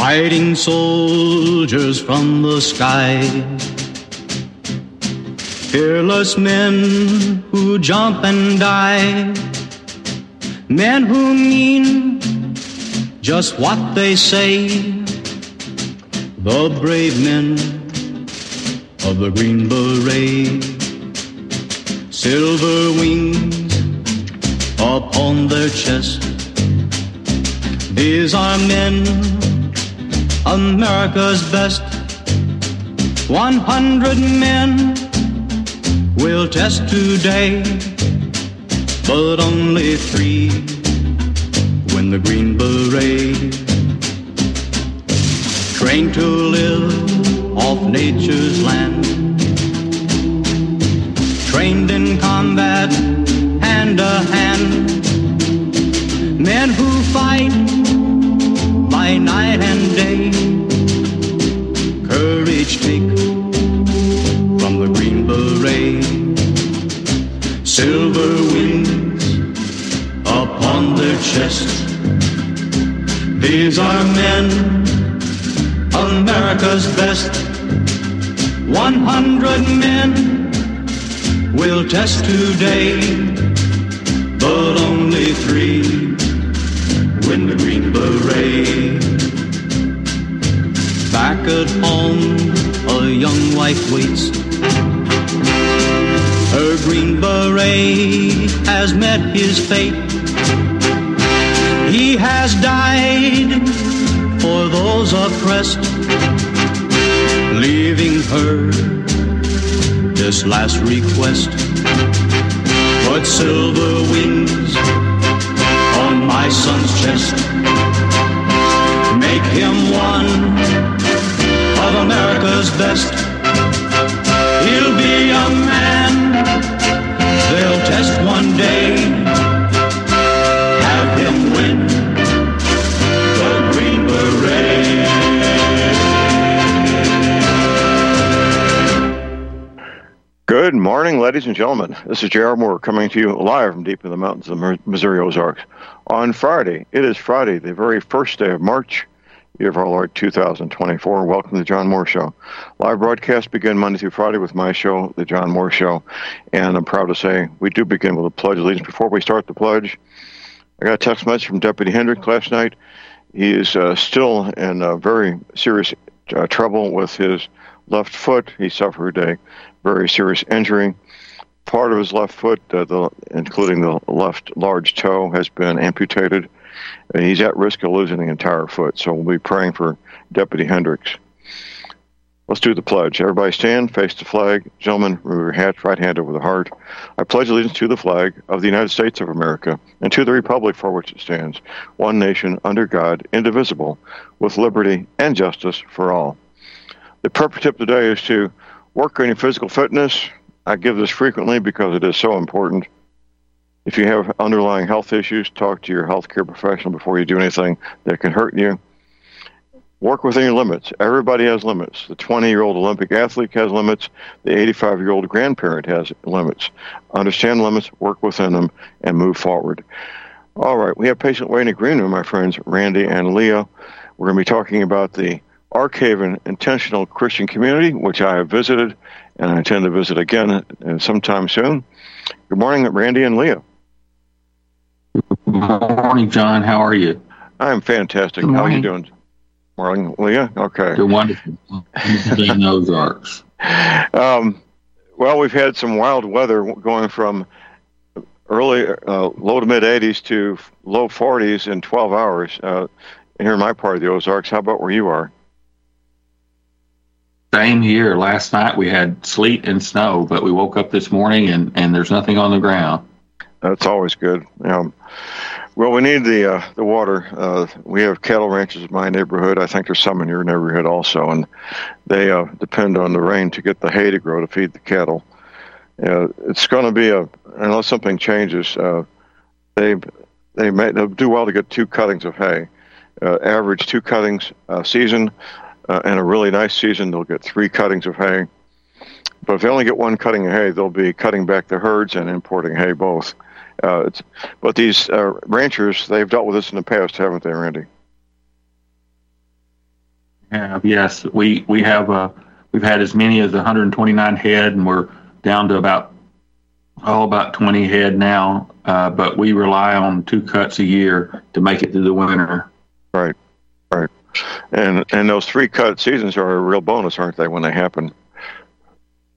fighting soldiers from the sky. Fearless men who jump and die. Men who mean just what they say. The brave men of the Green Beret. Silver wings upon their chest. These are men, America's best. One hundred men will test today, but only three win the Green Beret. Trained to live off nature's land. Trained in combat hand to hand. Men who fight by night and day. Courage take from the Green Beret. Silver wings upon their chest. These are men, America's best. One hundred men will test today, but only three win the at home, a young wife waits. Her Green Beret has met his fate. He has died for those oppressed, leaving her this last request. Put silver wings on my son's chest. Make him one America's best. He'll be a man they'll test one day. Good morning, ladies and gentlemen. This is J.R. Moore coming to you live from deep in the mountains of the Missouri Ozarks on Friday. It is Friday, the very first day of March, year of our Lord 2024. Welcome to the John Moore Show. Live broadcasts begin Monday through Friday with my show, The John Moore Show. And I'm proud to say we do begin with a pledge of allegiance. Before we start the pledge, I got a text message from Deputy Hendrick last night. He is uh, still in uh, very serious uh, trouble with his left foot. He suffered a very serious injury. Part of his left foot, uh, the, including the left large toe, has been amputated. And he's at risk of losing the entire foot. So we'll be praying for Deputy Hendricks. Let's do the pledge. Everybody stand, face the flag. Gentlemen, remove your hats, right hand over the heart. I pledge allegiance to the flag of the United States of America and to the republic for which it stands, one nation under God, indivisible, with liberty and justice for all. The purpose tip today is to work on your physical fitness. I give this frequently because it is so important. If you have underlying health issues, talk to your healthcare professional before you do anything that can hurt you. Work within your limits. Everybody has limits. The 20 year old Olympic athlete has limits. The 85 year old grandparent has limits. Understand limits, work within them, and move forward. All right, we have patient waiting in the green room, my friends, Randy and Leah. We're going to be talking about the Arkhaven Intentional Christian Community, which I have visited and I intend to visit again uh, sometime soon. Good morning, Randy and Leah. Good morning, John. How are you? I'm fantastic. How are you doing? Morning, Leah. Okay. You're wonderful. in Ozarks. Um, well, we've had some wild weather going from early, uh, low to mid 80s to low 40s in 12 hours uh, here in my part of the Ozarks. How about where you are? Same here. Last night we had sleet and snow, but we woke up this morning and, and there's nothing on the ground. That's always good. Um, well, we need the uh, the water. Uh, we have cattle ranches in my neighborhood. I think there's some in your neighborhood also, and they uh, depend on the rain to get the hay to grow to feed the cattle. it's going to be a unless something changes. Uh, they they may they'll do well to get two cuttings of hay. Uh, average two cuttings a season, uh, and a really nice season they'll get three cuttings of hay. But if they only get one cutting of hay, they'll be cutting back the herds and importing hay both. Uh, but these uh, ranchers, they've dealt with this in the past, haven't they, Randy? have yes. We we have uh, we've had as many as 129 head, and we're down to about oh about 20 head now. Uh, but we rely on two cuts a year to make it through the winter. Right, right. And and those three cut seasons are a real bonus, aren't they? When they happen.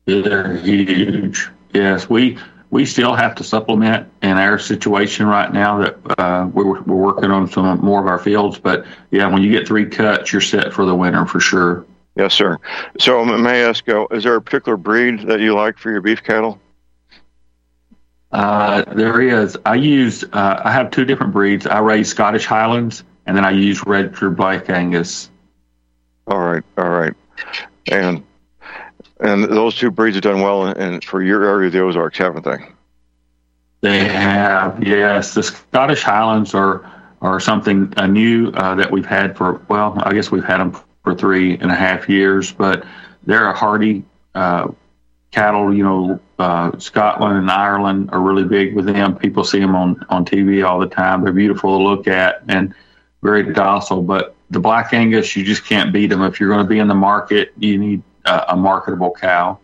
They're huge. Yes, we we still have to supplement in our situation right now that uh, we're, we're working on some more of our fields. But yeah, when you get three cuts, you're set for the winter for sure. Yes, sir. So may I ask, uh, is there a particular breed that you like for your beef cattle? Uh, there is. I use. Uh, I have two different breeds. I raise Scottish Highlands, and then I use Red Redford Black Angus. All right, all right, and and those two breeds have done well in, for your area the Ozarks, haven't they? They have, yes. The Scottish Highlands are are something uh, new uh, that we've had for well, I guess we've had them for three and a half years, but they're a hardy uh, cattle. You know, uh, Scotland and Ireland are really big with them. People see them on on TV all the time. They're beautiful to look at and very docile. But the Black Angus, you just can't beat them. If you're going to be in the market, you need uh, a marketable cow.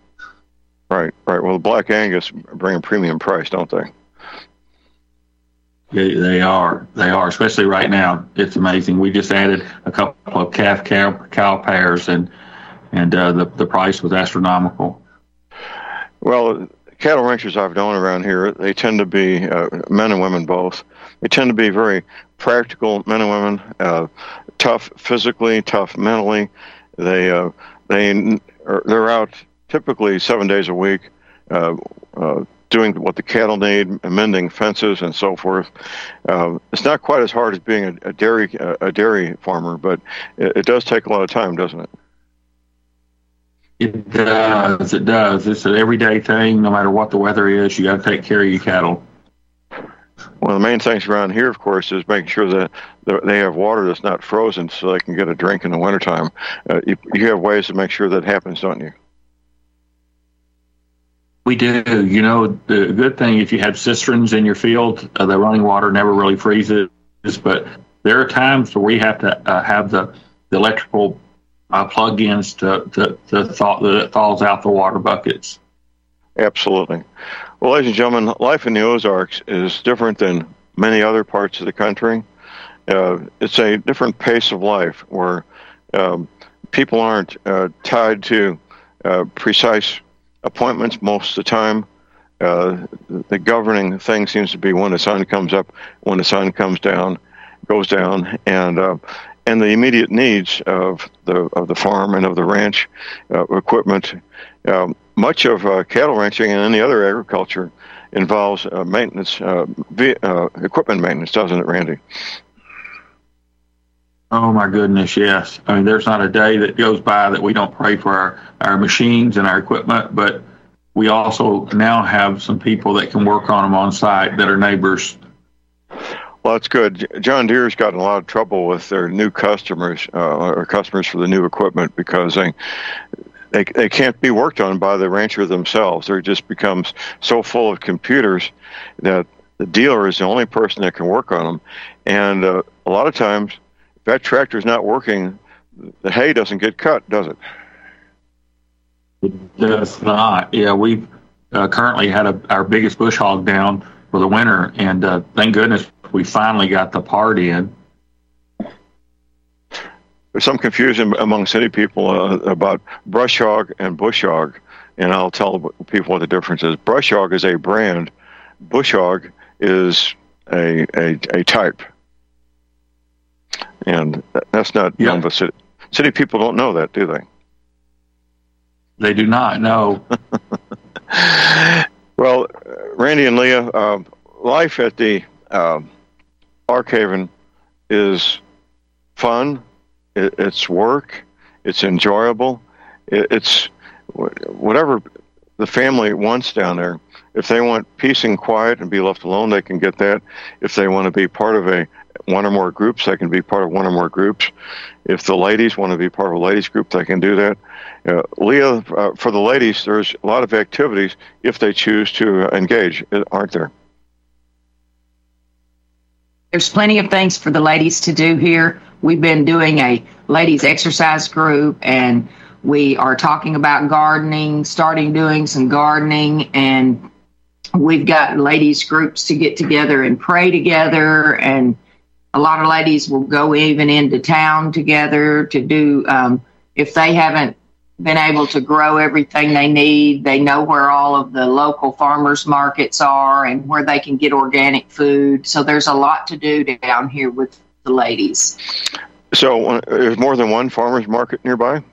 Right, right. Well, the Black Angus bring a premium price, don't they? They, they are. They are, especially right now. It's amazing. We just added a couple of calf cow, cow pairs, and and uh, the the price was astronomical. Well, cattle ranchers I've known around here, they tend to be uh, men and women both. They tend to be very practical men and women, uh, tough physically, tough mentally. They uh, they they're out typically seven days a week, uh, uh, doing what the cattle need, mending fences and so forth. Uh, it's not quite as hard as being a, a dairy a dairy farmer, but it, it, does take a lot of time, doesn't it? It does. It does. It's an everyday thing. No matter what the weather is, you got to take care of your cattle. One of the main things around here, of course, is making sure that they have water that's not frozen so they can get a drink in the wintertime. Uh, you, you have ways to make sure that happens, don't you? We do. You know, the good thing if you have cisterns in your field, uh, the running water never really freezes. But there are times where we have to uh, have the, the electrical uh, plug-ins to to, to thaw, that thaws out the water buckets. Absolutely. Well, ladies and gentlemen, life in the Ozarks is different than many other parts of the country. Uh, it's a different pace of life where um, people aren't uh, tied to uh, precise appointments most of the time. Uh, the governing thing seems to be when the sun comes up, when the sun comes down, goes down, and uh, and the immediate needs of the of the farm and of the ranch uh, equipment. Um, much of uh, cattle ranching and any other agriculture involves uh, maintenance, uh, uh, equipment maintenance, doesn't it, Randy? Oh my goodness, yes. I mean, there's not a day that goes by that we don't pray for our, our machines and our equipment, but we also now have some people that can work on them on site that are neighbors. Well, that's good. John Deere's gotten a lot of trouble with their new customers uh, or customers for the new equipment because they they, they can't be worked on by the rancher themselves. They just becomes so full of computers that the dealer is the only person that can work on them. And uh, a lot of times, if that tractor is not working, the hay doesn't get cut, does it? It does not. Yeah, we've uh, currently had a, our biggest bush hog down for the winter, and uh, thank goodness we finally got the part in there's some confusion among city people uh, about brush hog and bush hog, and I'll tell people what the difference is. Brush hog is a brand, bush hog is a a, a type, and that's not yeah. known. But city, city people don't know that, do they? They do not know. well, Randy and Leah, uh, life at the uh, Ark Haven is fun it, it's work. It's enjoyable. It, it's whatever the family wants down there. If they want peace and quiet and be left alone, they can get that. If they want to be part of a one or more groups, they can be part of one or more groups. If the ladies want to be part of a ladies group, they can do that. Uh, Leah, uh, for the ladies, there's a lot of activities if they choose to engage, aren't there? There's plenty of things for the ladies to do here. We've been doing a ladies exercise group and we are talking about gardening, starting doing some gardening, and we've got ladies groups to get together and pray together. And a lot of ladies will go even into town together to do, um, if they haven't been able to grow everything they need, they know where all of the local farmers markets are and where they can get organic food. So there's a lot to do down here with the ladies. So uh, there's more than one farmers market nearby?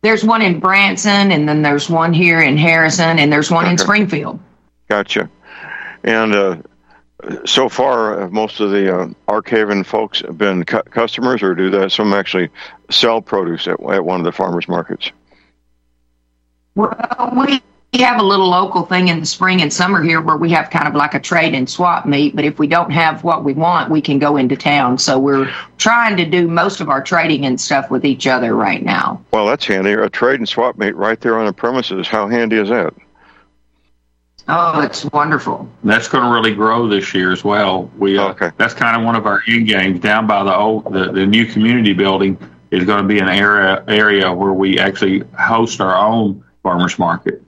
There's one in Branson, and then there's one here in Harrison, and there's one okay. in Springfield. Gotcha. And uh, so far, have most of the uh, Ark Haven folks have been cu- customers, or do that some actually sell produce at, at one of the farmers markets? Well, we we have a little local thing in the spring and summer here where we have kind of like a trade and swap meet. But if we don't have what we want, we can go into town. So we're trying to do most of our trading and stuff with each other right now. Well, that's handy. A trade and swap meet right there on the premises. How handy is that? Oh, it's wonderful. That's going to really grow this year as well. We uh, okay. That's kind of one of our end games down by the old the, the new community building is going to be an area area where we actually host our own farmers market.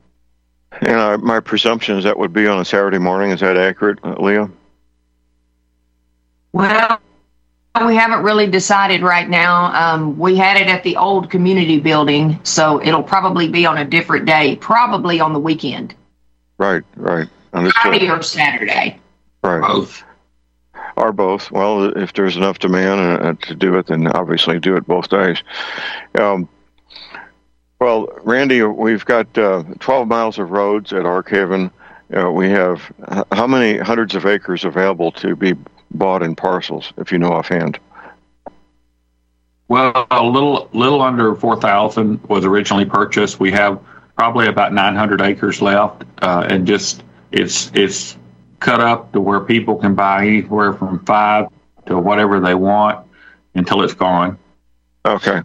And uh, my presumption is that would be on a Saturday morning. Is that accurate, uh, Leah? Well, we haven't really decided right now. Um, we had it at the old community building, so it'll probably be on a different day, probably on the weekend. Right, right. Understood. Friday or Saturday. Right. Both. Are both. Well, if there's enough demand uh, to do it, then obviously do it both days. Um, well, Randy, we've got uh, 12 miles of roads at Ark Haven. Uh, we have how many hundreds of acres available to be bought in parcels, if you know offhand? Well, a little little under 4,000 was originally purchased. We have probably about 900 acres left, uh, and just it's it's cut up to where people can buy anywhere from five to whatever they want until it's gone. Okay.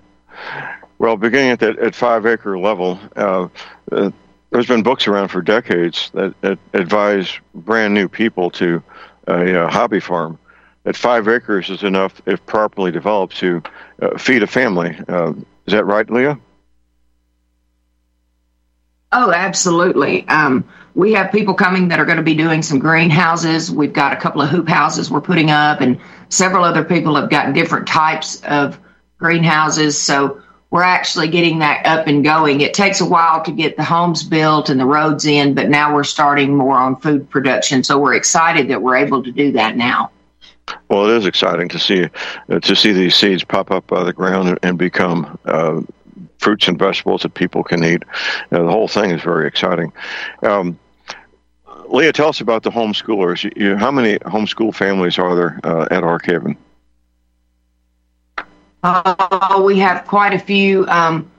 Well, beginning at that at five acre level, uh, uh, there's been books around for decades that, that advise brand new people to a, a, hobby farm. At five acres is enough, if properly developed, to uh, feed a family. Uh, is that right, Leah? Oh, absolutely. Um, we have people coming that are going to be doing some greenhouses. We've got a couple of hoop houses we're putting up, and several other people have gotten different types of greenhouses. So we're actually getting that up and going. It takes a while to get the homes built and the roads in, but now we're starting more on food production. So we're excited that we're able to do that now. Well, it is exciting to see uh, to see these seeds pop up out of the ground and become uh, fruits and vegetables that people can eat. Uh, the whole thing is very exciting. Um, Leah, tell us about the homeschoolers. You, how many homeschool families are there uh, at Ark Haven? Oh, we have quite a few. Um,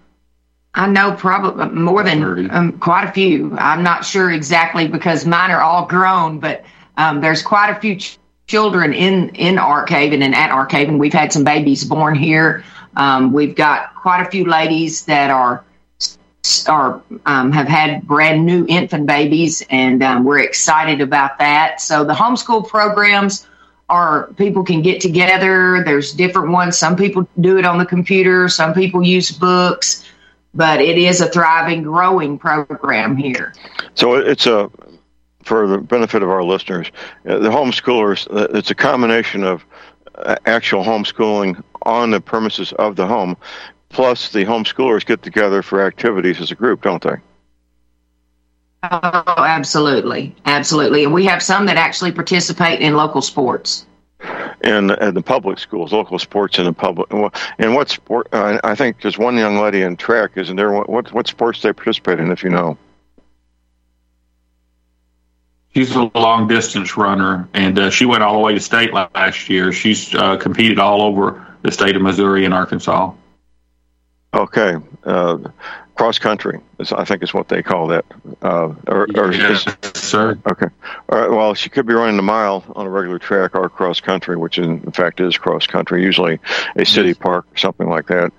I know probably more than um, quite a few. I'm not sure exactly because mine are all grown, but um, there's quite a few ch- children in in Ark Haven and at Ark Haven. We've had some babies born here. Um, we've got quite a few ladies that are are um, have had brand new infant babies, and um, we're excited about that. So the homeschool programs or people can get together. There's different ones. Some people do it on the computer, some people use books, but it is a thriving, growing program here. So it's a for the benefit of our listeners, uh, the homeschoolers, uh, it's a combination of uh, actual homeschooling on the premises of the home, plus the homeschoolers get together for activities as a group, don't they? Oh, absolutely, absolutely. And we have some that actually participate in local sports. In, in the public schools, local sports in the public. And what sport? Uh, I think there's one young lady in track. Isn't there? What what sports they participate in? If you know. She's a long distance runner, and uh, she went all the way to state last year. She's uh, competed all over the state of Missouri and Arkansas. Okay, uh, cross country. I think is what they call that. Uh, or, or yes, is, sir. Okay. All right. Well, she could be running a mile on a regular track or cross country, which in, in fact is cross country, usually a city yes. park or something like that.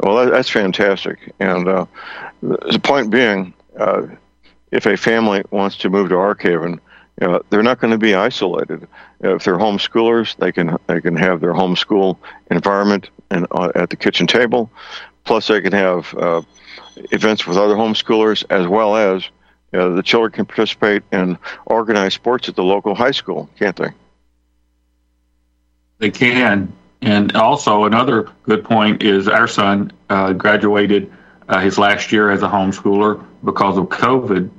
Well, that, that's fantastic. And uh, the point being, uh, if a family wants to move to Ark Haven, uh, they're not going to be isolated. If they're homeschoolers, they can they can have their homeschool environment and uh, at the kitchen table. Plus, they can have uh, events with other homeschoolers as well as the children can participate in organized sports at the local high school, can't they? They can. And also, another good point is our son uh, graduated uh, his last year as a homeschooler because of COVID,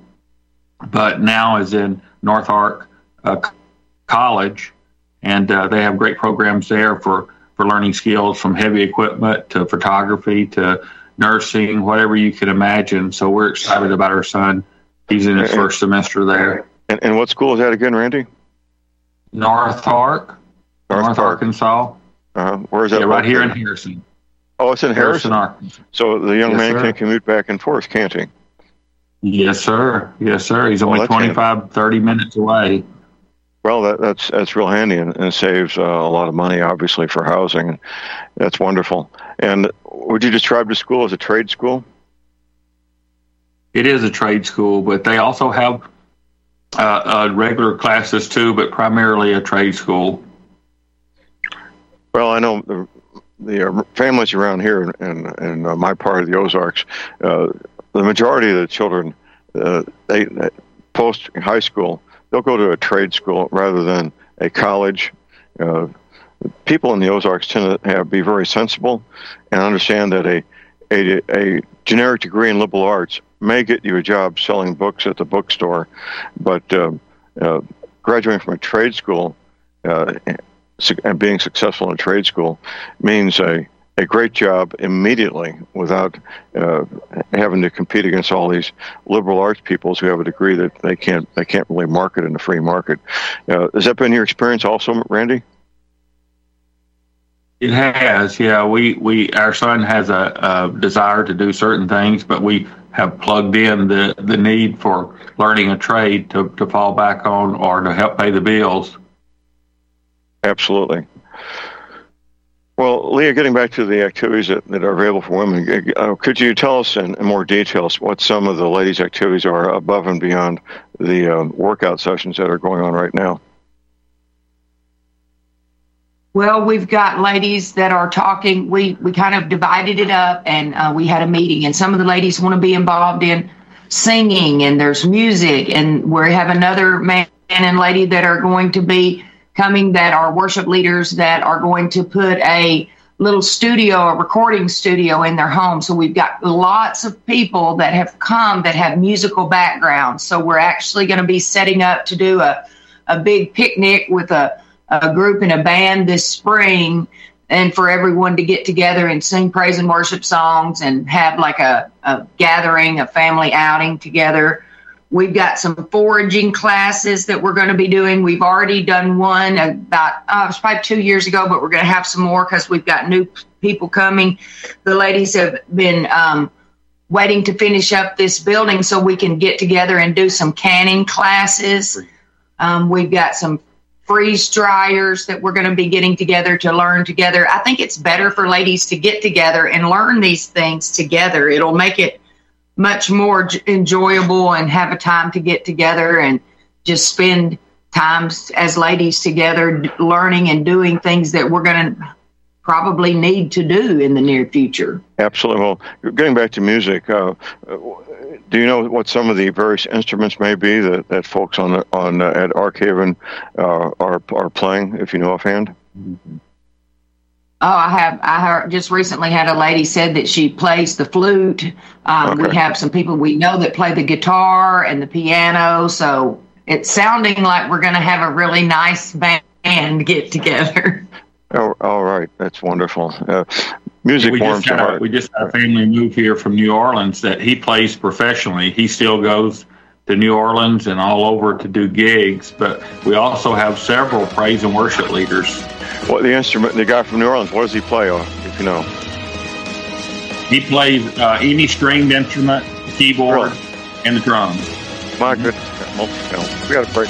but now is in North Ark uh, College, and uh, they have great programs there for, for learning skills from heavy equipment to photography to nursing, whatever you can imagine. So we're excited about our son. He's in his first semester there. And, and what school is that again, Randy? North Ark, North, North Arkansas. Uh, where is that? Yeah, right here in Harrison. Oh, it's in Harrison. Harrison Arkansas. So the young Yes, man sir. can commute back and forth, can't he? Yes, sir. Yes, sir. He's Well, only handy. 25, 30 minutes away. Well, that, that's that's real handy and, and saves uh, a lot of money, obviously, for housing. That's wonderful. And would you describe the school as a trade school? It is a trade school, but they also have uh, uh, regular classes too, but primarily a trade school. Well, I know the, the uh, families around here in, and in uh, my part of the Ozarks, uh, the majority of the children, uh, they post high school, they'll go to a trade school rather than a college. Uh, people in the Ozarks tend to be very sensible and understand that a, a a generic degree in liberal arts may get you a job selling books at the bookstore, but um, uh, graduating from a trade school uh, and being successful in a trade school means a, a great job immediately without uh, having to compete against all these liberal arts peoples who have a degree that they can't they can't really market in the free market. Uh, has that been your experience also, Randy? It has, yeah. We, we our son has a, a desire to do certain things, but we have plugged in the, the need for learning a trade to, to fall back on or to help pay the bills. Absolutely. Well, Leah, getting back to the activities that, that are available for women, uh, could you tell us in, in more details what some of the ladies' activities are above and beyond the um, workout sessions that are going on right now? Well, we've got ladies that are talking. We we kind of divided it up, and uh, we had a meeting. And some of the ladies want to be involved in singing, and there's music, and we have another man and lady that are going to be coming that are worship leaders that are going to put a little studio, a recording studio in their home. So we've got lots of people that have come that have musical backgrounds. So we're actually going to be setting up to do a a big picnic with a a group and a band this spring and for everyone to get together and sing praise and worship songs and have like a, a gathering, a family outing together. We've got some foraging classes that we're going to be doing. We've already done one about, uh, it was probably two years ago, but we're going to have some more because we've got new people coming. The ladies have been um, waiting to finish up this building so we can get together and do some canning classes. Um, we've got some freeze dryers that we're going to be getting together to learn together. I think it's better for ladies to get together and learn these things together. It'll make it much more enjoyable and have a time to get together and just spend times as ladies together learning and doing things that we're going to probably need to do in the near future. Absolutely. Well, getting back to music, uh, do you know what some of the various instruments may be that, that folks on the, on uh, at Arkhaven uh, are are playing? If you know offhand. Oh, I have. I heard, just recently had a lady said that she plays the flute. Um, Okay. We have some people we know that play the guitar and the piano. So it's sounding like we're going to have a really nice band get together. Oh, all right, that's wonderful. Uh, music we warms had heart. we just had a family move here from New Orleans that he plays professionally. He still goes to New Orleans and all over to do gigs, but we also have several praise and worship leaders. What the instrument? The guy from New Orleans. What does he play? on? If you know. He plays uh, any stringed instrument, the keyboard, Really? and the drums. My goodness. We got a break.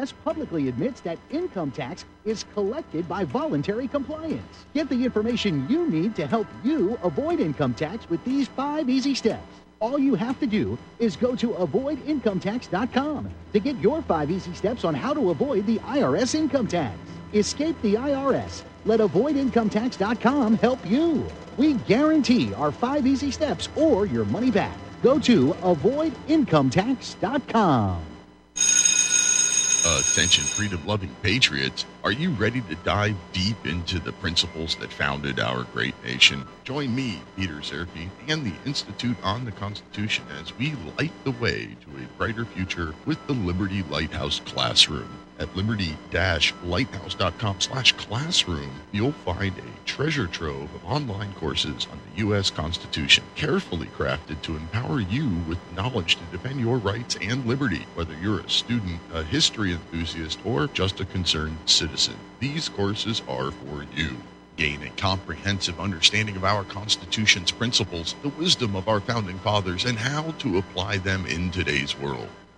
IRS publicly admits that income tax is collected by voluntary compliance. Get the information you need to help you avoid income tax with these five easy steps. All you have to do is go to avoidincometax.com to get your five easy steps on how to avoid the IRS income tax. Escape the IRS. Let avoidincometax.com help you. We guarantee our five easy steps or your money back. Go to avoidincometax.com. Attention, freedom loving patriots. Are you ready to dive deep into the principles that founded our great nation? Join me, Peter Serafine, and the Institute on the Constitution as we light the way to a brighter future with the Liberty Lighthouse Classroom. At liberty-lighthouse.com slash classroom, you'll find a treasure trove of online courses on the U.S. Constitution, carefully crafted to empower you with knowledge to defend your rights and liberty, whether you're a student, a history enthusiast, or just a concerned citizen. These courses are for you. Gain a comprehensive understanding of our Constitution's principles, the wisdom of our founding fathers, and how to apply them in today's world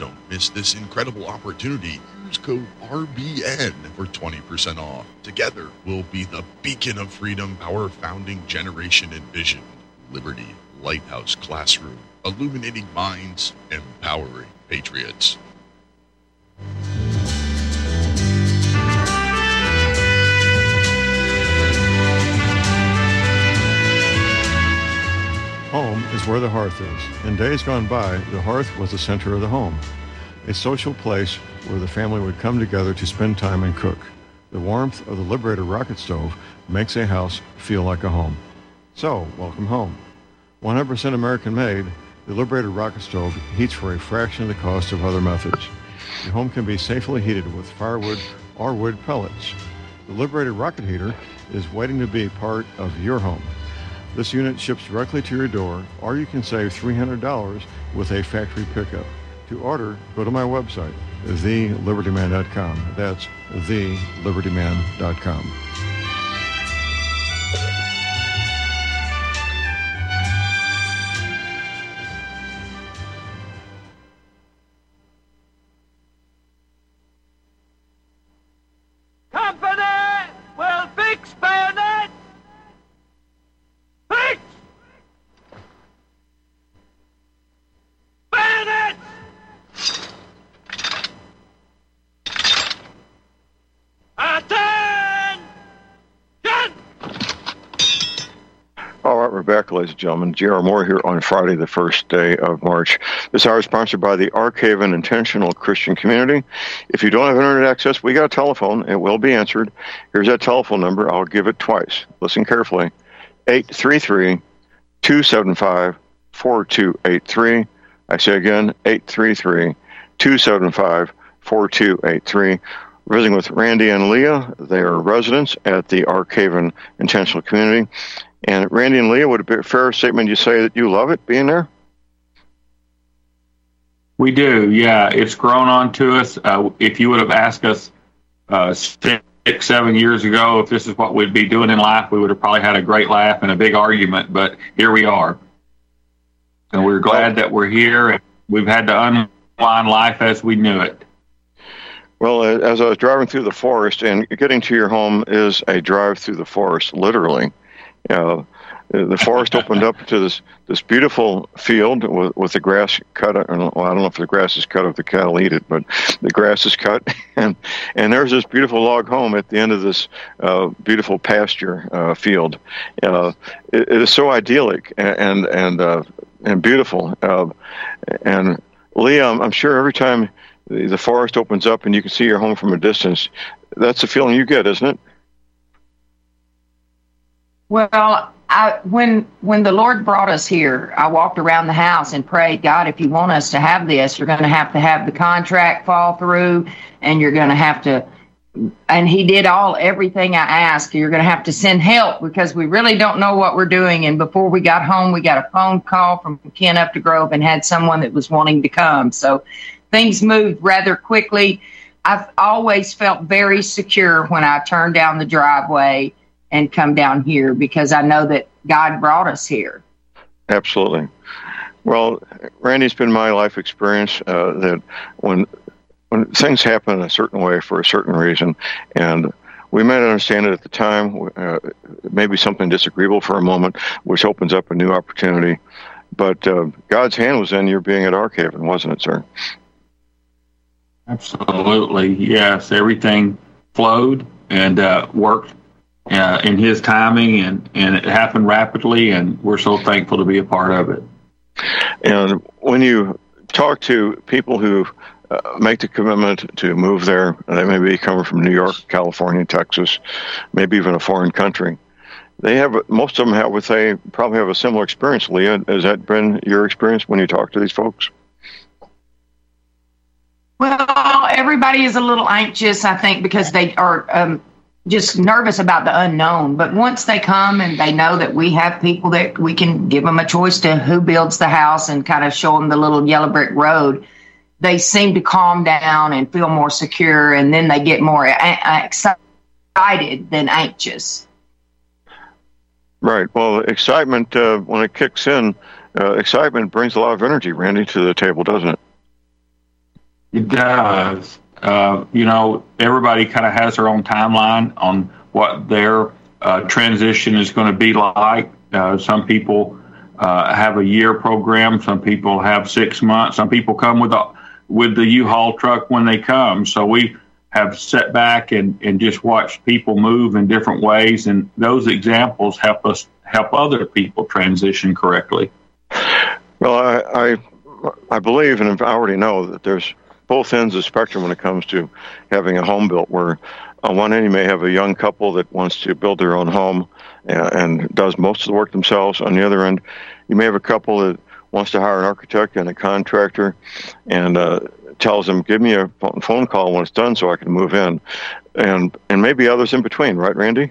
Don't miss this incredible opportunity. Use code RBN for 20% off. Together, we'll be the beacon of freedom our founding generation envisioned. Liberty Lighthouse Classroom, illuminating minds, empowering patriots. Home is where the hearth is. In days gone by, the hearth was the center of the home, a social place where the family would come together to spend time and cook. The warmth of the Liberator rocket stove makes a house feel like a home. So, welcome home. 100% American made, the Liberator rocket stove heats for a fraction of the cost of other methods. Your home can be safely heated with firewood or wood pellets. The Liberator rocket heater is waiting to be part of your home. This unit ships directly to your door, or you can save $300 with a factory pickup. To order, go to my website, thelibertyman.com. That's thelibertyman.com. gentlemen. J.R. Moore here on Friday, the first day of March. This hour is sponsored by the Arkhaven Intentional Christian Community. If you don't have internet access, we got a telephone. It will be answered. Here's that telephone number. I'll give it twice. Listen carefully 833 275 4283. I say again, 833 275 4283. Visiting with Randy and Leah. They are residents at the Arkhaven Intentional Community. And Randy and Leah, would it be a fair statement you say that you love it being there? We do, yeah. It's grown on to us. Uh, if you would have asked us uh, six, seven years ago if this is what we'd be doing in life, we would have probably had a great laugh and a big argument. But here we are, and we're glad that we're here. And we've had to unwind life as we knew it. Well, uh, as I was driving through the forest, and getting to your home is a drive through the forest, literally. Know, the forest opened up to this this beautiful field with, with the grass cut. Well, I don't know if the grass is cut if the cattle eat it, but the grass is cut, and and there's this beautiful log home at the end of this uh, beautiful pasture uh, field. Uh, it, it is so idyllic and and uh, and beautiful. Uh, and Leah, I'm, sure every time the forest opens up and you can see your home from a distance, that's the feeling you get, isn't it? Well, I, when when the Lord brought us here, I walked around the house and prayed, God, if you want us to have this, you're going to have to have the contract fall through, and you're going to have to. And He did all everything I asked. You're going to have to send help because we really don't know what we're doing. And before we got home, we got a phone call from Ken Updegrove and had someone that was wanting to come. So things moved rather quickly. I've always felt very secure when I turned down the driveway and come down here because I know that God brought us here. Absolutely. Well, Randy's been my life experience uh, that when when things happen a certain way for a certain reason, and we might understand it at the time, uh, maybe something disagreeable for a moment, which opens up a new opportunity. But uh, God's hand was in your being at Arkhaven, wasn't it, sir? Absolutely, yes. Everything flowed and uh, worked uh, in his timing, and, and it happened rapidly, and we're so thankful to be a part of it. And when you talk to people who uh, make the commitment to move there, they may be coming from New York, California, Texas, maybe even a foreign country. They have most of them have would say probably have a similar experience. Leah, has that been your experience when you talk to these folks? Well, everybody is a little anxious, I think, because they are um, just nervous about the unknown. But once they come and they know that we have people that we can give them a choice to who builds the house and kind of show them the little yellow brick road, they seem to calm down and feel more secure, and then they get more excited than anxious. Right. Well, excitement uh, when it kicks in, uh, excitement brings a lot of energy, Randy, to the table, doesn't it? It does uh, you know, everybody kind of has their own timeline on what their uh, transition is going to be like. Uh, some people uh, have a year program. Some people have six months. Some people come with a with the U-Haul truck when they come. So we have sat back and, and just watched people move in different ways, and those examples help us help other people transition correctly. Well, I, I I believe and I already know that there's both ends of the spectrum when it comes to having a home built. Where on one end you may have a young couple that wants to build their own home and, and does most of the work themselves. On the other end, you may have a couple that wants to hire an architect and a contractor and uh, tells them, "Give me a phone call when it's done, so I can move in," and and maybe others in between. Right, Randy?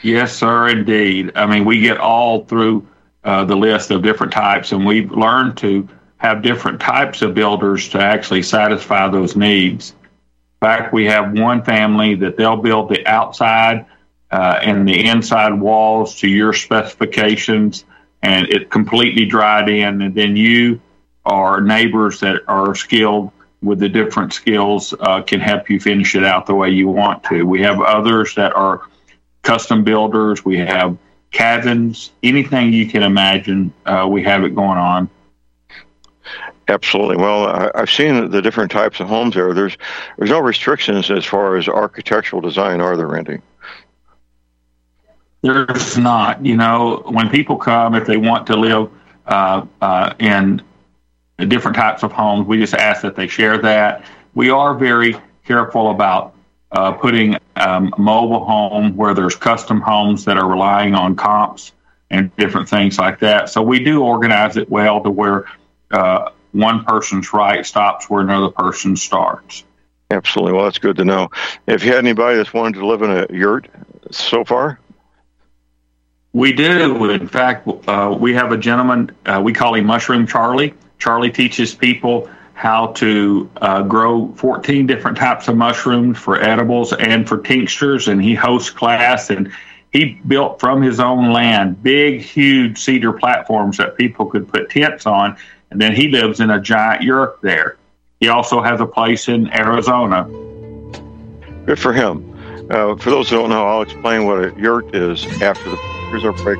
Yes, sir, indeed. I mean, we get all through uh, the list of different types, and we've learned to have different types of builders to actually satisfy those needs. In fact, we have one family that they'll build the outside uh, and the inside walls to your specifications, and it completely dried in. And then you or neighbors that are skilled with the different skills uh, can help you finish it out the way you want to. We have others that are custom builders. We have cabins, anything you can imagine. Uh, we have it going on. Absolutely. Well, I, have seen the different types of homes there. There's there's no restrictions as far as architectural design, are there, Randy? There's not. You know, when people come, if they want to live uh, uh, in different types of homes, we just ask that they share that. We are very careful about uh, putting um, a mobile home where there's custom homes that are relying on comps and different things like that. So we do organize it well to where uh, one person's right stops where another person starts. Absolutely. Well, that's good to know. Have you had anybody that's wanted to live in a yurt so far? We do. In fact, uh, we have a gentleman, uh, we call him Mushroom Charlie. Charlie teaches people how to uh, grow 14 different types of mushrooms for edibles and for tinctures, and he hosts class and he built from his own land big, huge cedar platforms that people could put tents on and then he lives in a giant yurt there. He also has a place in Arizona. Good for him. Uh, for those who don't know, I'll explain what a yurt is after the. Our break.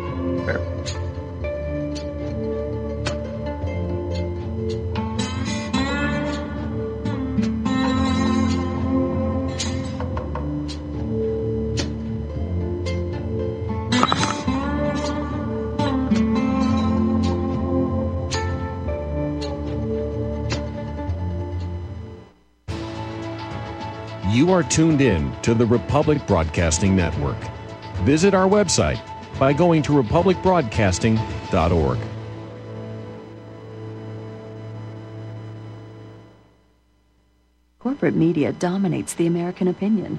You are tuned in to the Republic Broadcasting Network. Visit our website by going to republicbroadcasting.org. Corporate media dominates the American opinion.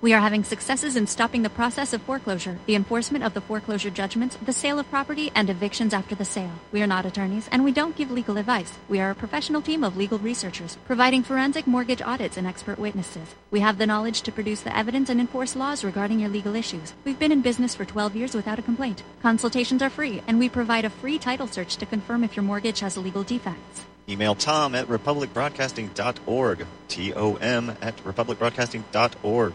We are having successes in stopping the process of foreclosure, the enforcement of the foreclosure judgments, the sale of property, and evictions after the sale. We are not attorneys, and we don't give legal advice. We are a professional team of legal researchers, providing forensic mortgage audits and expert witnesses. We have the knowledge to produce the evidence and enforce laws regarding your legal issues. We've been in business for 12 years without a complaint. Consultations are free, and we provide a free title search to confirm if your mortgage has legal defects. Email Tom at republicbroadcasting.org. T O M at republicbroadcasting.org.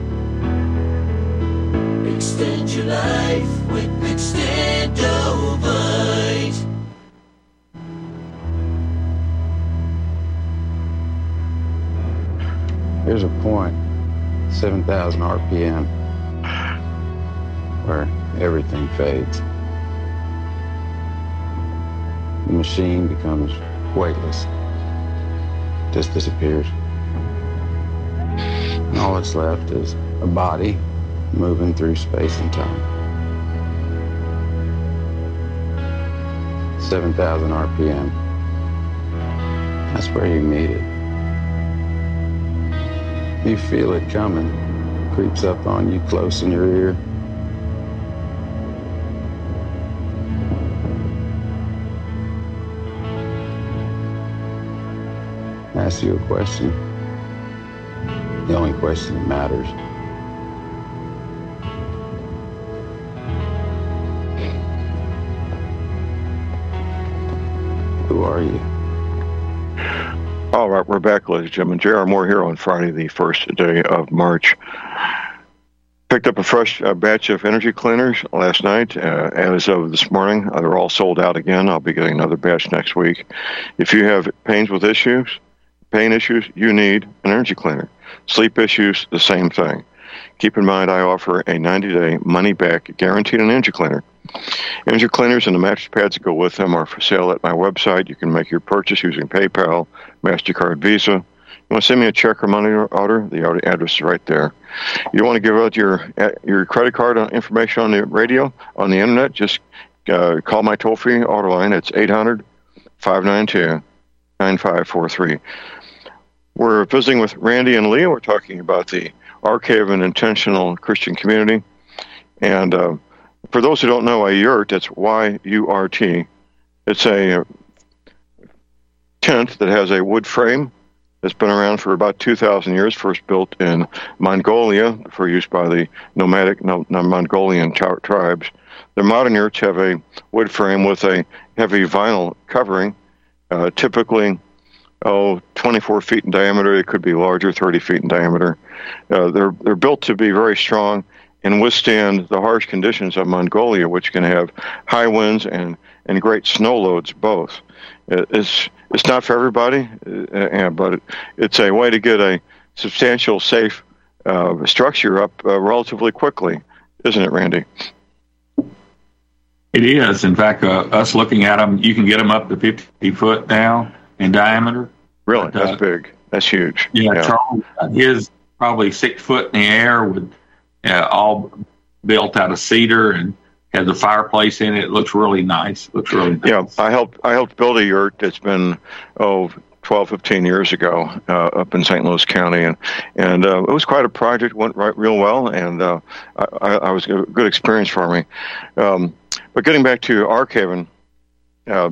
Extend your life with Extendovite. Here's a point, 7,000 RPM, where everything fades. The machine becomes weightless, just disappears. And all that's left is a body moving through space and time. 7,000 RPM. That's where you meet it. You feel it coming, creeps up on you close in your ear. Ask you a question. The only question that matters. Are you? All right, we're back, ladies and gentlemen. J.R. Moore here on Friday, the first day of March. Picked up a fresh uh, batch of energy cleaners last night. Uh, as of this morning, uh, they're all sold out again. I'll be getting another batch next week. If you have pains with issues, pain issues, you need an energy cleaner. Sleep issues, the same thing. Keep in mind, I offer a 90 day money back guaranteed energy cleaner. Energy cleaners and the mattress pads that go with them are for sale at my website. You can make your purchase using PayPal, MasterCard, Visa. You want to send me a check or money order? The address is right there. You want to give out your your credit card information on the radio, on the internet? Just uh, call my toll free order line. It's 800 592 9543. We're visiting with Randy and Leah. We're talking about the Arkhaven Intentional Christian Community. And uh, for those who don't know, a yurt, that's Y U R T, it's a tent that has a wood frame that's been around for about 2,000 years, first built in Mongolia for use by the nomadic Mongolian tribes. The modern yurts have a wood frame with a heavy vinyl covering, uh, typically oh 24 feet in diameter. It could be larger, 30 feet in diameter. Uh, they're they're built to be very strong and withstand the harsh conditions of Mongolia, which can have high winds and and great snow loads both. It's it's not for everybody, uh, but it's a way to get a substantial, safe uh, structure up uh, relatively quickly, isn't it, Randy? It is. In fact, uh, us looking at them, you can get them up to 50 foot now in diameter. Really? But, That's uh, big. That's huge. Yeah, yeah. Charles, his probably six foot in the air with uh, all built out of cedar and has a fireplace in it. it looks really nice. It looks really nice. Yeah, I helped I helped build a yurt that's been oh 12, 15 years ago uh, up in St. Louis County, and and uh, it was quite a project. Went right real well, and uh, I, I was a good experience for me. Um, but getting back to Arkhaven, uh,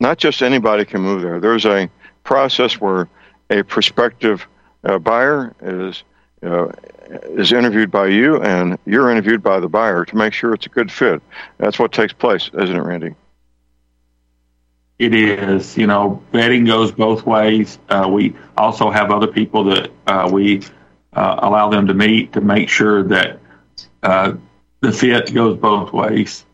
not just anybody can move there. There's a process where a prospective uh, buyer is uh, is interviewed by you, and you're interviewed by the buyer to make sure it's a good fit. That's what takes place, isn't it, Randy? It is. You know, vetting goes both ways. Uh, we also have other people that uh, we uh, allow them to meet to make sure that uh, the fit goes both ways.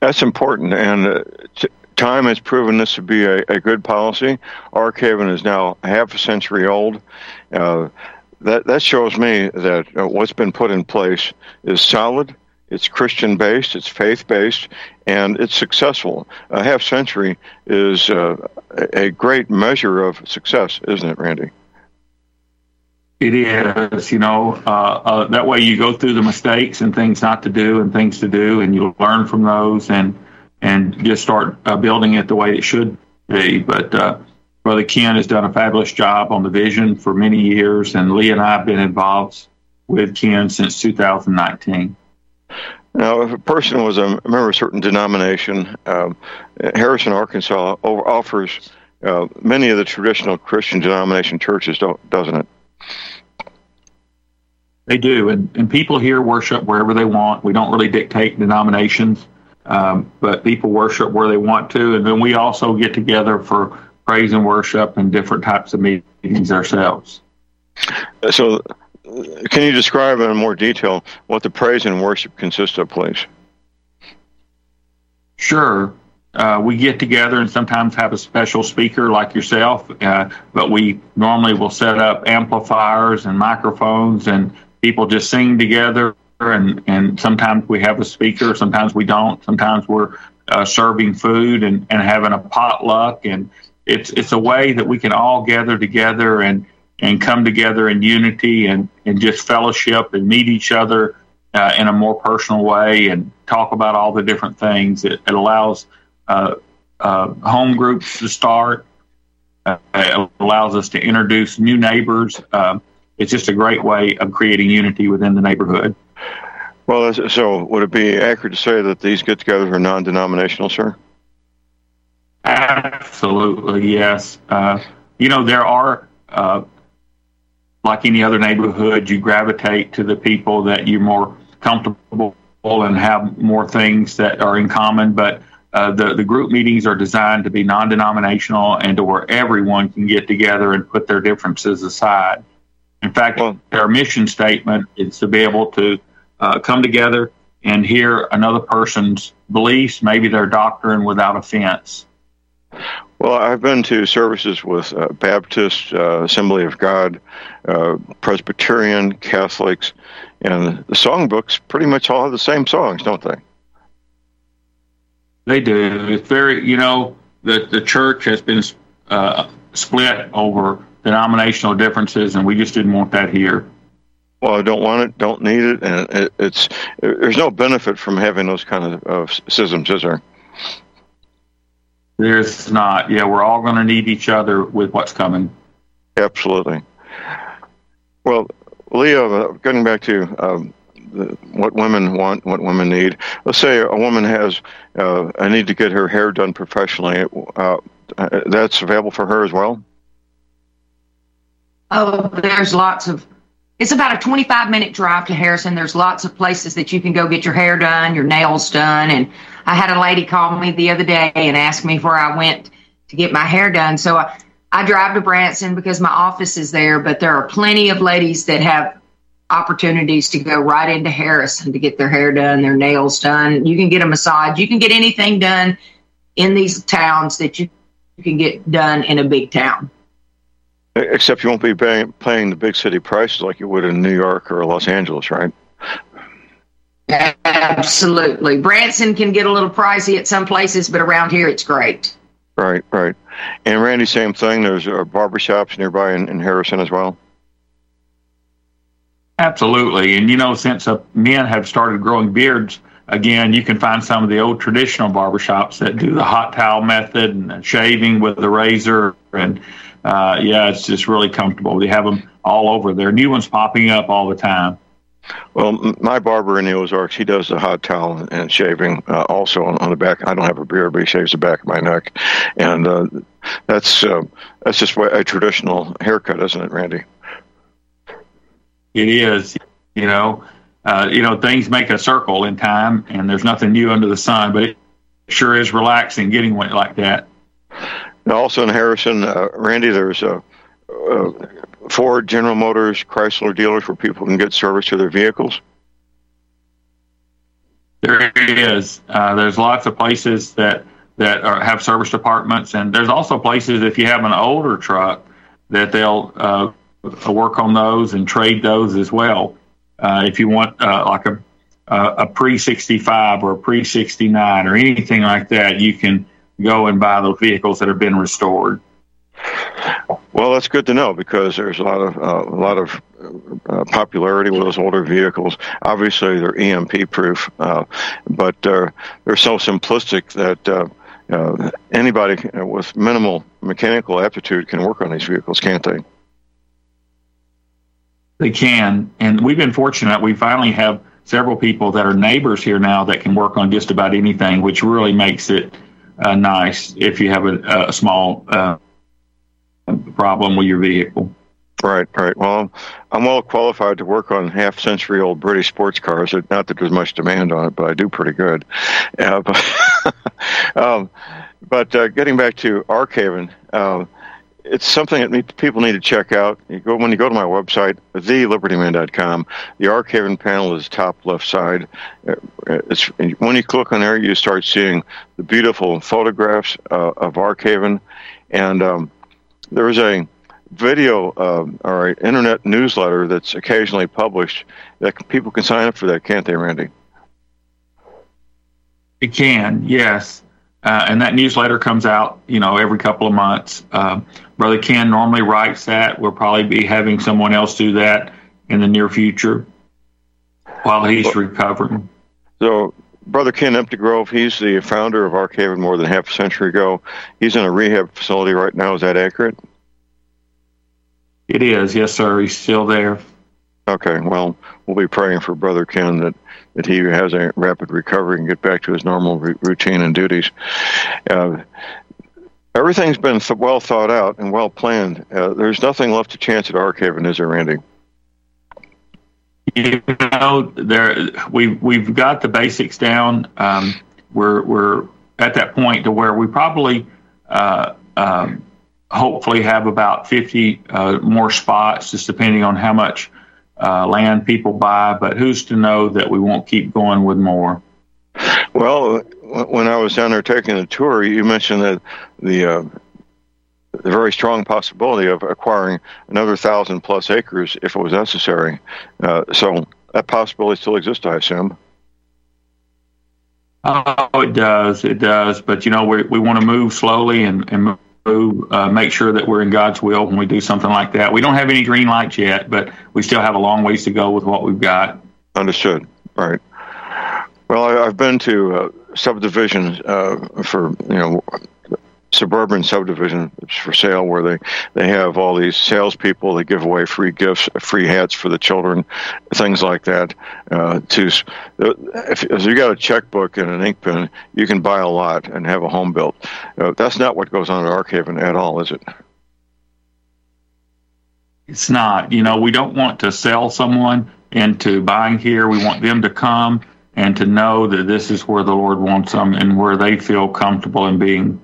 That's important, and uh, t- time has proven this to be a, a good policy. Arkhaven is now half a century old. Uh, that that shows me that uh, what's been put in place is solid. It's Christian based, it's faith based, and it's successful. A half century is uh, a great measure of success, isn't it, Randy? It is, you know, uh, uh, that way you go through the mistakes and things not to do and things to do, and you learn from those and and just start uh, building it the way it should be. But uh, Brother Ken has done a fabulous job on the vision for many years, and Lee and I have been involved with Ken since 2019. Now, if a person was a member of a certain denomination, um, Harrison, Arkansas offers uh, many of the traditional Christian denomination churches, doesn't it? They do, and, and people here worship wherever they want. We don't really dictate denominations, um, but people worship where they want to. And then we also get together for praise and worship and different types of meetings ourselves. So, can you describe in more detail what the praise and worship consists of, please? Sure. Uh, we get together and sometimes have a special speaker like yourself, uh, but we normally will set up amplifiers and microphones and people just sing together. And, and sometimes we have a speaker, sometimes we don't. Sometimes we're uh, serving food and, and having a potluck and it's it's a way that we can all gather together and and come together in unity and and just fellowship and meet each other uh, in a more personal way and talk about all the different things. It, it allows uh, uh, home groups to start. Uh, it allows us to introduce new neighbors. Um, it's just a great way of creating unity within the neighborhood. Well, so would it be accurate to say that these get-togethers are non-denominational, sir? Absolutely, yes. Uh, you know, there are, uh, like any other neighborhood, you gravitate to the people that you're more comfortable and have more things that are in common. But uh, the, the group meetings are designed to be non denominational and to where everyone can get together and put their differences aside. In fact, well, our mission statement is to be able to uh, come together and hear another person's beliefs, maybe their doctrine, without offense. Well, I've been to services with uh, Baptist, uh, Assembly of God, uh, Presbyterian, Catholics, and the songbooks pretty much all have the same songs, don't they? They do. It's very, you know, the the church has been uh, split over denominational differences, and we just didn't want that here. Well, I don't want it, don't need it, and it, it's there's no benefit from having those kind of, of schisms, is there? There's not. Yeah, we're all going to need each other with what's coming. Absolutely. Well, Leah, uh, getting back to um, the, what women want, what women need. Let's say a woman has uh, a need to get her hair done professionally. Uh, that's available for her as well. Oh, there's lots of. It's about a 25 minute drive to Harrison. There's lots of places that you can go get your hair done, your nails done. And I had a lady call me the other day and ask me where I went to get my hair done. So I, I drive to Branson because my office is there, but there are plenty of ladies that have opportunities to go right into Harrison to get their hair done, their nails done. You can get a massage. You can get anything done in these towns that you can get done in a big town. Except you won't be paying, paying the big city prices like you would in New York or Los Angeles, right? Absolutely. Branson can get a little pricey at some places, but around here it's great. Right, right. And Randy, same thing. There's uh, barbershops nearby in, in Harrison as well. Absolutely. And, you know, since uh, men have started growing beards again, you can find some of the old traditional barbershops that do the hot towel method and shaving with the razor. And, uh, yeah, it's just really comfortable. They have them all over. There are new ones popping up all the time. Well, my barber in the Ozarks, he does the hot towel and shaving uh, also on, on, the back. I don't have a beard, but he shaves the back of my neck, and uh, that's uh, that's just a traditional haircut, isn't it, Randy? It is. You know, uh, you know, things make a circle in time, and there's nothing new under the sun. But it sure is relaxing getting one like that. And also in Harrison, uh, Randy, there's a Ford, General Motors, Chrysler dealers where people can get service to their vehicles? There is. Uh, there's lots of places that that are, have service departments, and there's also places if you have an older truck that they'll uh, work on those and trade those as well. Uh, if you want uh, like a a pre 65 or a pre 69 or anything like that, you can go and buy those vehicles that have been restored. Well, that's good to know because there's a lot of uh, a lot of uh, popularity with those older vehicles. Obviously, they're EMP proof, uh, but uh, they're so simplistic that uh, uh, anybody with minimal mechanical aptitude can work on these vehicles, can't they? They can, and we've been fortunate. We finally have several people that are neighbors here now that can work on just about anything, which really makes it nice if you have a, a small problem with your vehicle. Right, right. Well, I'm well qualified to work on half century old British sports cars. Not that there's much demand on it, but I do pretty good. Uh, but um, but uh, getting back to Arkhaven, uh, it's something that people need to check out. You go when you go to my website, thelibertyman.com. The Arkhaven panel is top left side. Uh, it's when you click on there, you start seeing the beautiful photographs uh, of Arkhaven, and um, there's a video uh, or an internet newsletter that's occasionally published that people can sign up for that, can't they, Randy? It can, yes. Uh, and that newsletter comes out, you know, every couple of months. Uh, Brother Ken normally writes that. We'll probably be having someone else do that in the near future while he's recovering. So Brother Ken Empty Grove, he's the founder of Arkhaven more than half a century ago. He's in a rehab facility right now. Is that accurate? It is, yes, sir. He's still there. Okay, well, we'll be praying for Brother Ken that, that he has a rapid recovery and get back to his normal r- routine and duties. Uh, everything's been th- well thought out and well planned. Uh, there's nothing left to chance at Arkhaven, is there, Randy? You know, there we've we've got the basics down. Um, we're we're at that point to where we probably uh, um, hopefully have about 50 uh, more spots, just depending on how much uh, land people buy. But who's to know that we won't keep going with more? Well, when I was down there taking a tour, you mentioned that the uh, the very strong possibility of acquiring another thousand plus acres if it was necessary. Uh, so that possibility still exists, I assume. Oh, it does. It does. But, you know, we, we want to move slowly and, and move, uh, make sure that we're in God's will when we do something like that. We don't have any green lights yet, but we still have a long ways to go with what we've got. Understood. Right. Well, I, have been to uh, subdivisions uh, for, you know, suburban subdivision for sale where they, they have all these salespeople. They give away free gifts, free hats for the children, things like that. Uh, to if, if you got a checkbook and an ink pen, you can buy a lot and have a home built. Uh, that's not what goes on at Arkhaven at all, is it? It's not. You know, we don't want to sell someone into buying here. We want them to come and to know that this is where the Lord wants them and where they feel comfortable in being.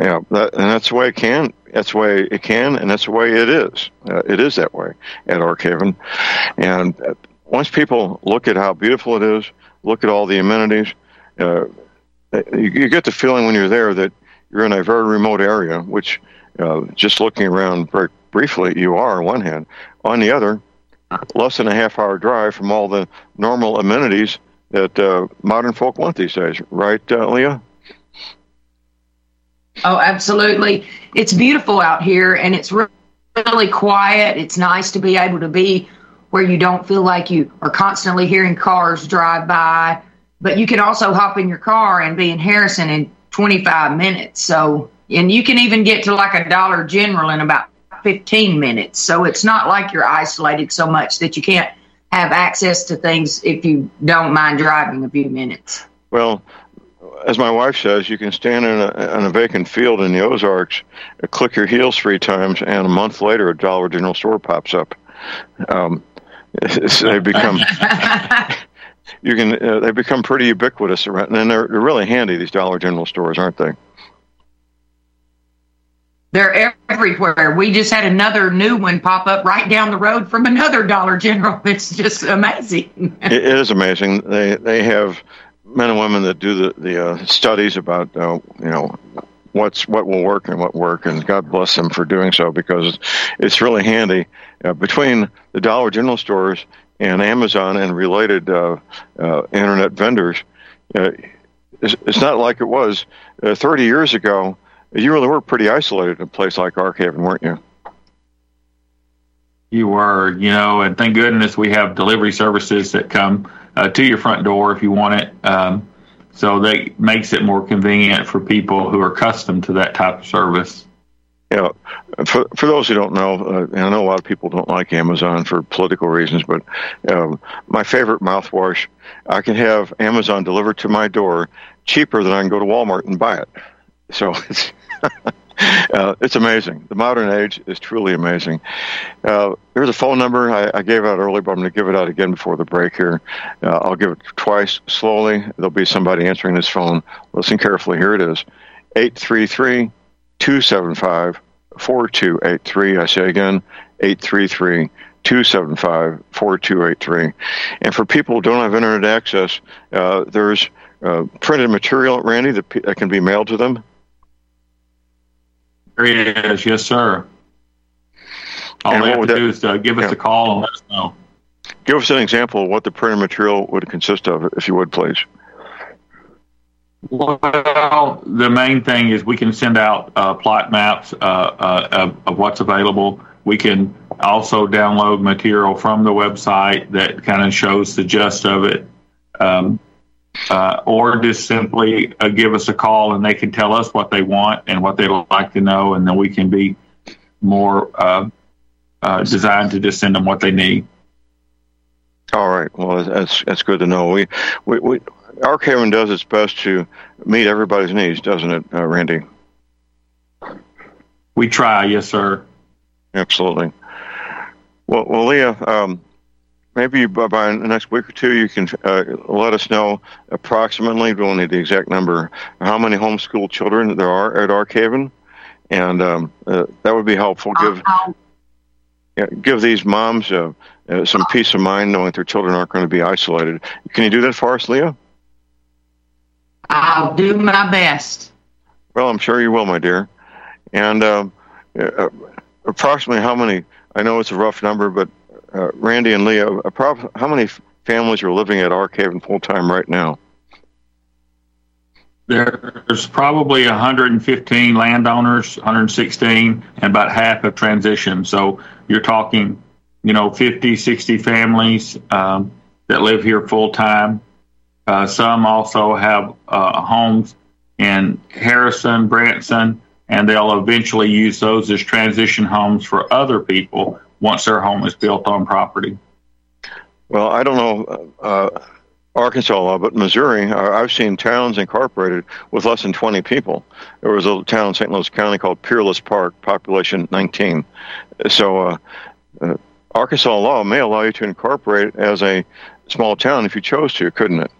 Yeah, that, and that's the way it can. That's the way it can, and that's the way it is. Uh, it is that way at Arkhaven. And uh, once people look at how beautiful it is, look at all the amenities, uh, you, you, get the feeling when you're there that you're in a very remote area, which uh, just looking around very briefly, you are on one hand. On the other, less than a half hour drive from all the normal amenities that uh, modern folk want these days, right, uh, Leah? Oh, absolutely. It's beautiful out here and it's really quiet. It's nice to be able to be where you don't feel like you are constantly hearing cars drive by, but you can also hop in your car and be in Harrison in 25 minutes. So, and you can even get to like a Dollar General in about 15 minutes. So it's not like you're isolated so much that you can't have access to things if you don't mind driving a few minutes. Well, as my wife says, you can stand in a, in a vacant field in the Ozarks, click your heels three times, and a month later, a Dollar General store pops up. Um, they become you can uh, they become pretty ubiquitous around, and they're, they're really handy. These Dollar General stores, aren't they? They're everywhere. We just had another new one pop up right down the road from another Dollar General. It's just amazing. it is amazing. They they have men and women that do the the uh, studies about uh, you know what's what will work and what work, and God bless them for doing so because it's really handy uh, between the Dollar General stores and Amazon and related uh, uh, internet vendors. Uh, it's, it's, not like it was 30 years ago. You really were pretty isolated in a place like Arkhaven, weren't you? You were, you know, and thank goodness we have delivery services that come uh, to your front door if you want it. Um, so that makes it more convenient for people who are accustomed to that type of service. Yeah, for for those who don't know, uh, I know a lot of people don't like Amazon for political reasons, but um, my favorite mouthwash, I can have Amazon delivered to my door cheaper than I can go to Walmart and buy it. So it's uh, it's amazing. The modern age is truly amazing. Uh, there's a phone number I, I, gave out earlier, but I'm going to give it out again before the break here. Uh, I'll give it twice slowly. There'll be somebody answering this phone. Listen carefully. Here it is 833 275 4283. I say again 833 275 4283. And for people who don't have internet access, uh, there's uh, printed material, Randy, that, that can be mailed to them there he is. Yes, sir. All and they have to that, do is uh, give us yeah. a call and let us know. Give us an example of what the printed material would consist of, if you would, please. Well, the main thing is we can send out uh, plot maps uh, uh, of, of, what's available. We can also download material from the website that kind of shows the gist of it. Um, uh, or just simply uh, give us a call and they can tell us what they want and what they'd like to know, and then we can be more uh, uh designed to just send them what they need. All right. Well, that's that's good to know. We we, we Arkhaven does its best to meet everybody's needs, doesn't it, uh, Randy? We try, yes, sir. Absolutely. Well, well, Leah, um, maybe by, by the next week or two, you can uh, let us know approximately, we don't need the exact number, how many homeschool children there are at Arkhaven. And um, uh, that would be helpful. Give yeah, give these moms uh, uh, some peace of mind knowing their children aren't going to be isolated. Can you do that for us, Leah? I'll do my best. Well, I'm sure you will, my dear. And um, uh, approximately how many? I know it's a rough number, but uh, Randy and Leah, how many families are living at Arkhaven full time right now? There's probably 115 landowners, 116, and about half have transitioned. So you're talking, you know, 50, 60 families um, that live here full time. Uh, some also have uh, homes in Harrison, Branson, and they'll eventually use those as transition homes for other people once their home is built on property. Well, I don't know uh, Arkansas law, but Missouri, I've seen towns incorporated with less than 20 people. There was a town in St. Louis County called Peerless Park, population 19. So uh, uh, Arkansas law may allow you to incorporate as a small town if you chose to, couldn't it?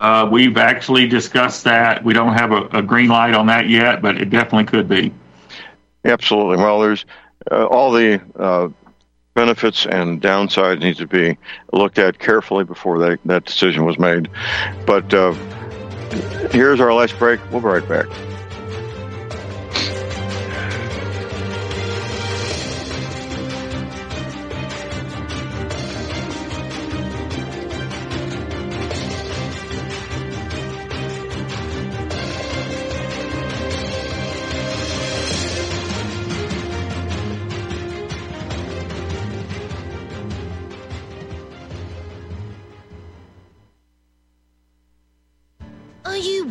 Uh, we've actually discussed that. We don't have a, a, green light on that yet, but it definitely could be. Absolutely. Well, there's uh, all the uh, benefits and downsides need to be looked at carefully before they, that decision was made. But uh, here's our last break. We'll be right back.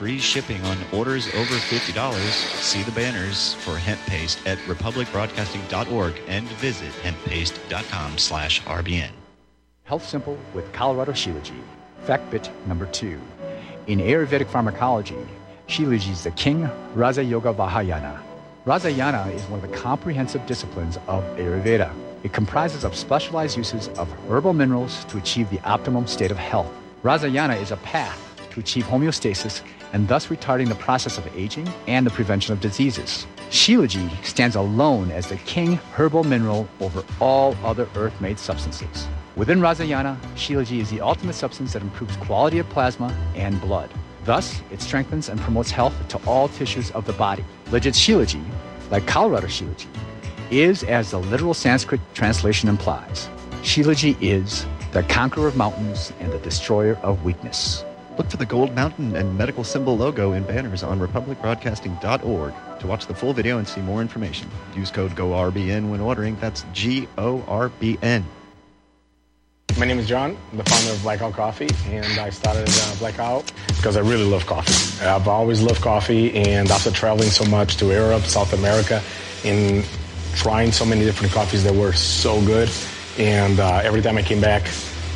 free shipping on orders over $50. See the banners for hemp paste at republicbroadcasting.org and visit hemppaste.com slash RBN. Health Simple with Colorado Shilajit. Fact bit number two. In Ayurvedic pharmacology, Shilajit is the king Raja Yoga Vahayana. Rasayana is one of the comprehensive disciplines of Ayurveda. It comprises of specialized uses of herbal minerals to achieve the optimum state of health. Rasayana is a path to achieve homeostasis and thus retarding the process of aging and the prevention of diseases. Shilajit stands alone as the king herbal mineral over all other earth made substances. Within Rasayana, Shilajit is the ultimate substance that improves quality of plasma and blood. Thus, it strengthens and promotes health to all tissues of the body. Legit Shilajit, like Colorado Shilajit, is as the literal Sanskrit translation implies. Shilajit is the conqueror of mountains and the destroyer of weakness. Look for the gold mountain and medical symbol logo in banners on republicbroadcasting.org to watch the full video and see more information. Use code GORBN when ordering. That's G O R B N. My name is John, I'm the founder of Blackout Coffee, and I started uh, Blackout because I really love coffee. I've always loved coffee, and after traveling so much to Europe, South America, and trying so many different coffees that were so good, and uh, every time I came back,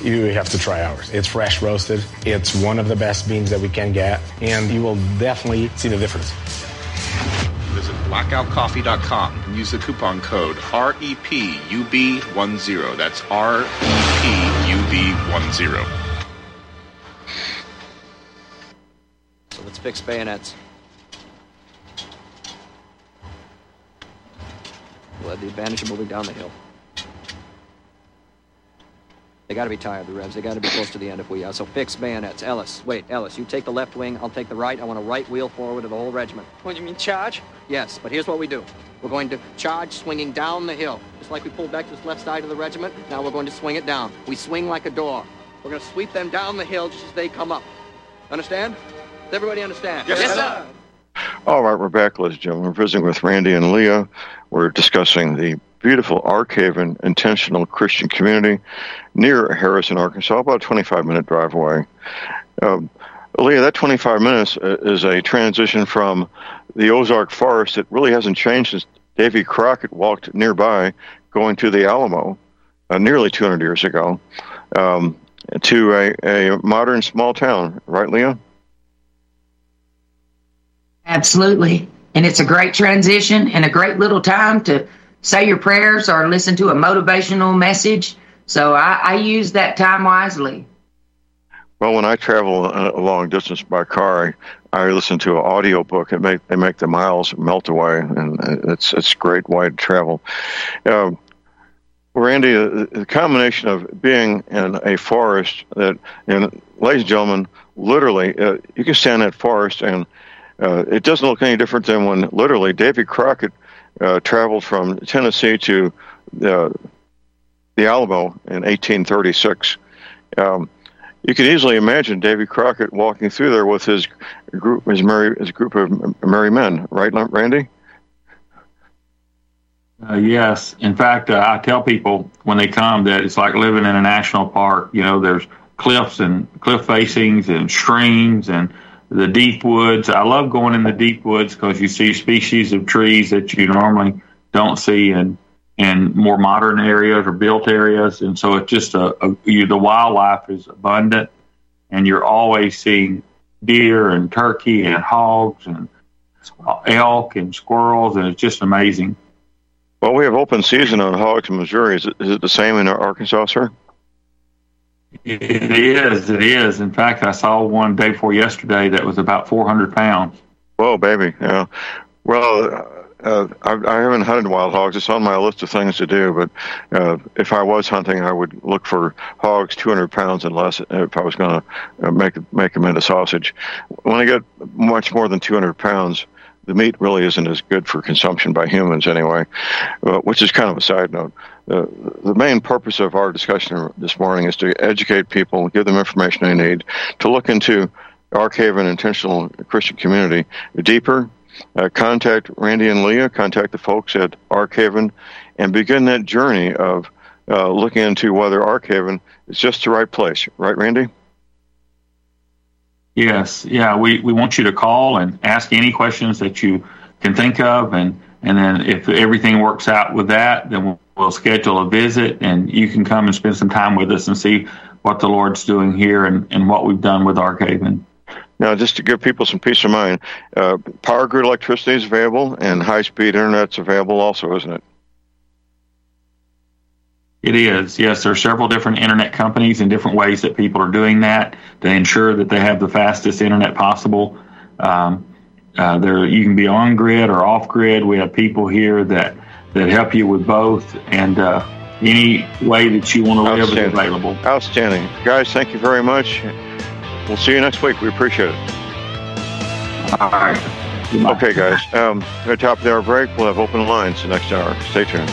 you have to try ours. It's fresh roasted. It's one of the best beans that we can get, and you will definitely see the difference. Visit blackoutcoffee.com and use the coupon code REPUB10. That's REPUB10. So let's fix bayonets. We'll have the advantage of moving down the hill. They got to be tired, the Revs. They got to be close to the end if we are. So fix bayonets. Ellis, wait, Ellis, you take the left wing, I'll take the right. I want a right wheel forward of the whole regiment. What do you mean, charge? Yes, but here's what we do. We're going to charge swinging down the hill. Just like we pulled back to this left side of the regiment, now we're going to swing it down. We swing like a door. We're going to sweep them down the hill just as they come up. Understand? Does everybody understand? Yes, yes sir. All right, we're back, ladies and gentlemen. We're visiting with Randy and Leah. We're discussing the beautiful Arkhaven intentional Christian community near Harrison, Arkansas, about a 25 minute drive away. Um, Leah, that 25 minutes uh, is a transition from the Ozark Forest that really hasn't changed since Davy Crockett walked nearby going to the Alamo uh, nearly 200 years ago um, to a, a modern small town, right, Leah? Absolutely. And it's a great transition and a great little time to say your prayers or listen to a motivational message. So I, I use that time wisely. Well, when I travel a long distance by car, I, listen to an audio book. It make they make the miles melt away, and it's it's great way to travel. Um, Randy, the combination of being in a forest that, and ladies and gentlemen, literally, uh, you can stand in that forest and uh, it doesn't look any different than when literally Davy Crockett uh, traveled from Tennessee to uh, the Alamo in 1836. Um, you can easily imagine Davy Crockett walking through there with his group, his merry, his group of merry men, right, Randy? Uh, yes. In fact, uh, I tell people when they come that it's like living in a national park. You know, there's cliffs and cliff facings and streams and the deep woods. I love going in the deep woods because you see species of trees that you normally don't see in in more modern areas or built areas, and so it's just a, a you, the wildlife is abundant, and you're always seeing deer and turkey and hogs and elk and squirrels, and it's just amazing. Well, we have open season on hogs in Missouri. Is it, is it the same in Arkansas, sir? It is. It is. In fact, I saw one day before yesterday that was about 400 pounds. Whoa, baby. Yeah. Well, uh, I, I haven't hunted wild hogs. It's on my list of things to do. But uh, if I was hunting, I would look for hogs 200 pounds and less if I was going to uh, make make them into sausage. When I get much more than 200 pounds, the meat really isn't as good for consumption by humans anyway, uh, which is kind of a side note. Uh, the main purpose of our discussion this morning is to educate people, give them information they need to look into Arkhaven Intentional Christian Community deeper. Uh, contact Randy and Leah, contact the folks at Arkhaven, and begin that journey of uh, looking into whether Arkhaven is just the right place. Right, Randy? Yes, yeah. We, we want you to call and ask any questions that you can think of, and and then if everything works out with that, then we'll, we'll schedule a visit, and you can come and spend some time with us and see what the Lord's doing here and, and what we've done with Arkhaven. Now, just to give people some peace of mind, uh, power grid electricity is available, and high speed internet's available also, isn't it? It is, yes. There are several different internet companies and different ways that people are doing that to ensure that they have the fastest internet possible. Um, uh, there, you can be on grid or off grid. We have people here that that help you with both, and uh, any way that you want to live is available. Outstanding, guys. Thank you very much. We'll see you next week. We appreciate it. All right. Okay, guys. Um, at the top of the hour break, we'll have open lines the next hour. Stay tuned.